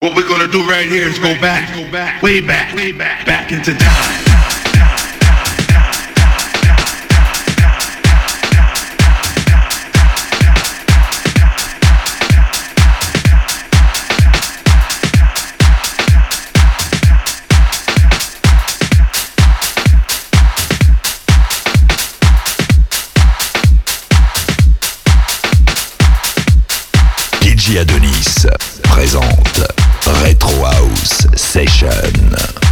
What we're gonna do right here is go back, go back, way back, way back, back into time. Adonis présente Retro House Session.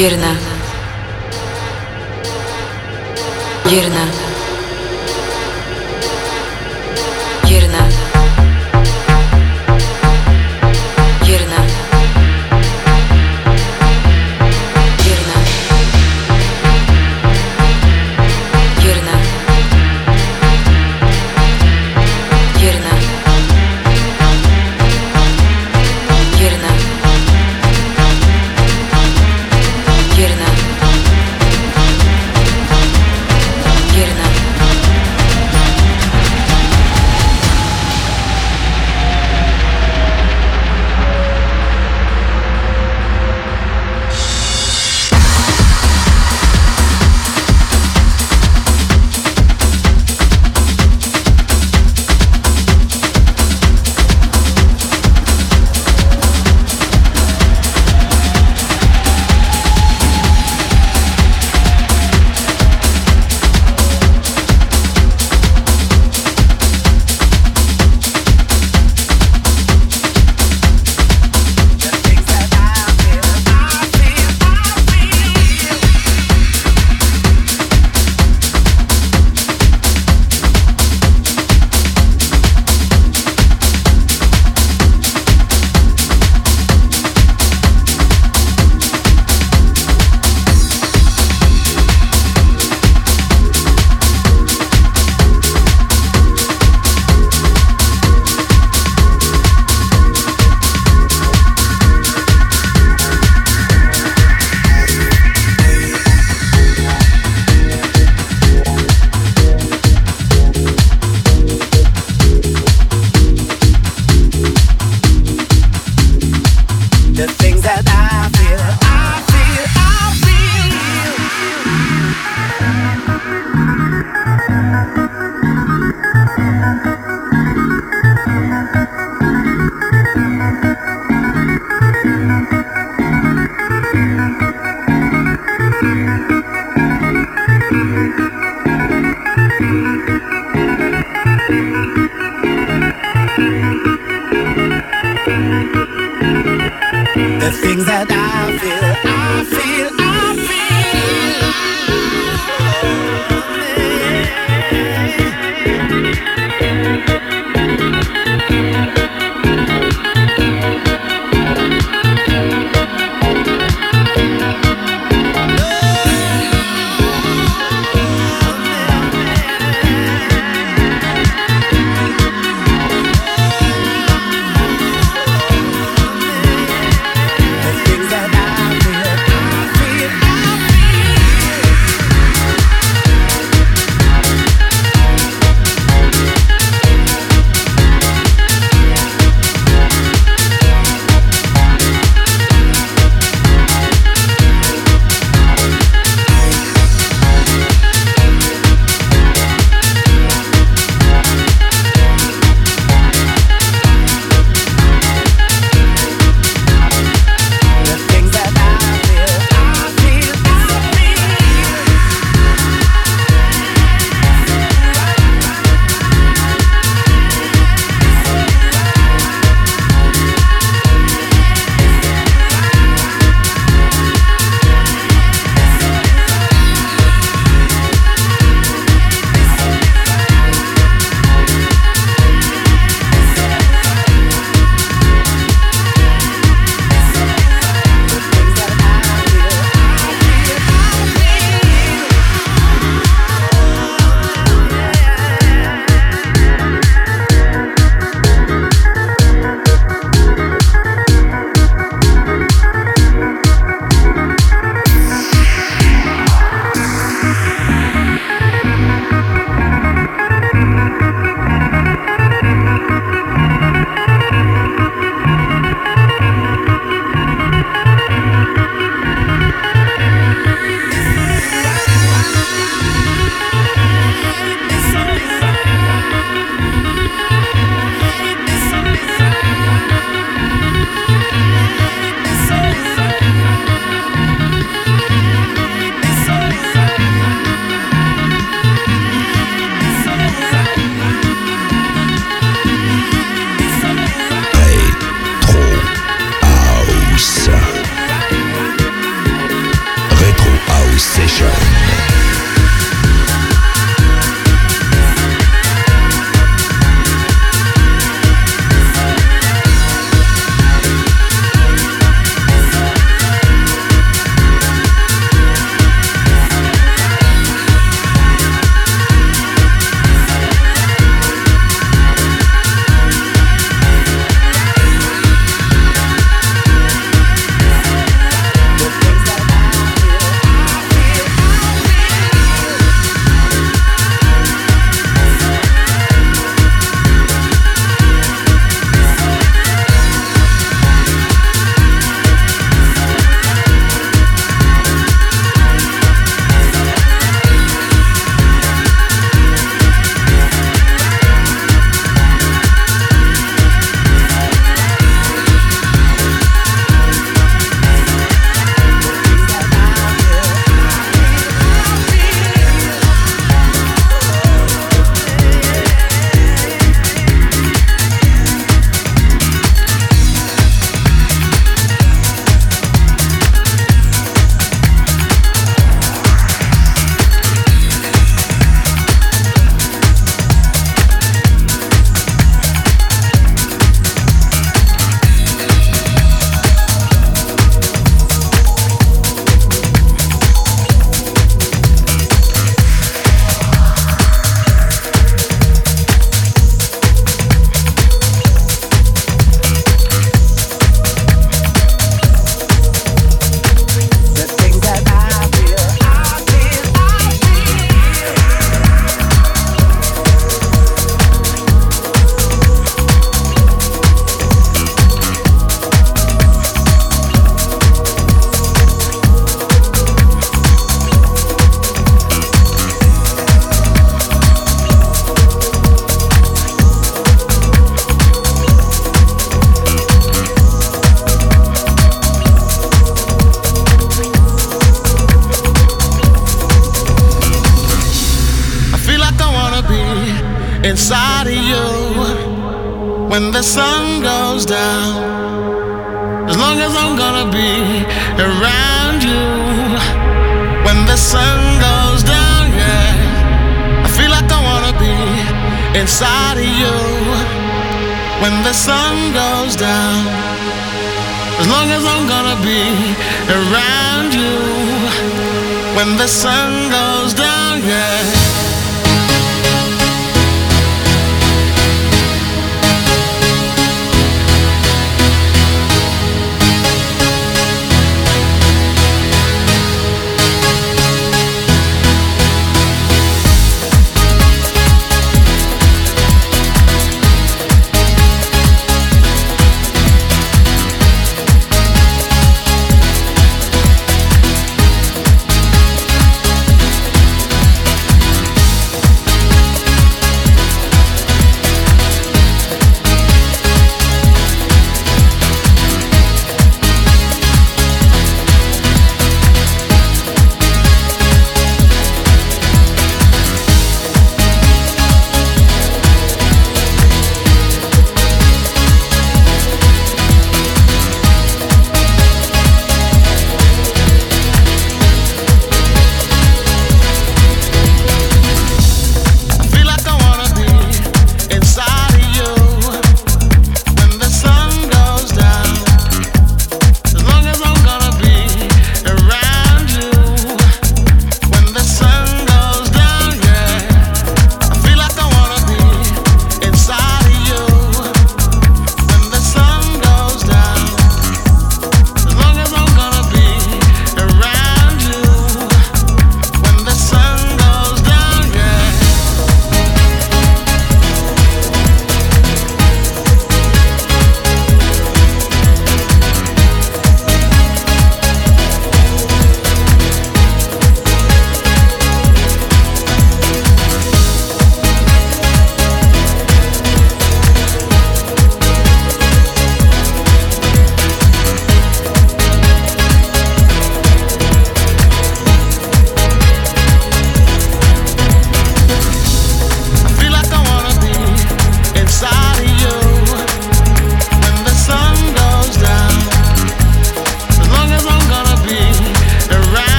Герна.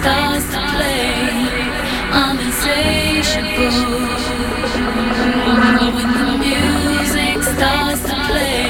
stars to play. I'm insatiable. When the music starts to play.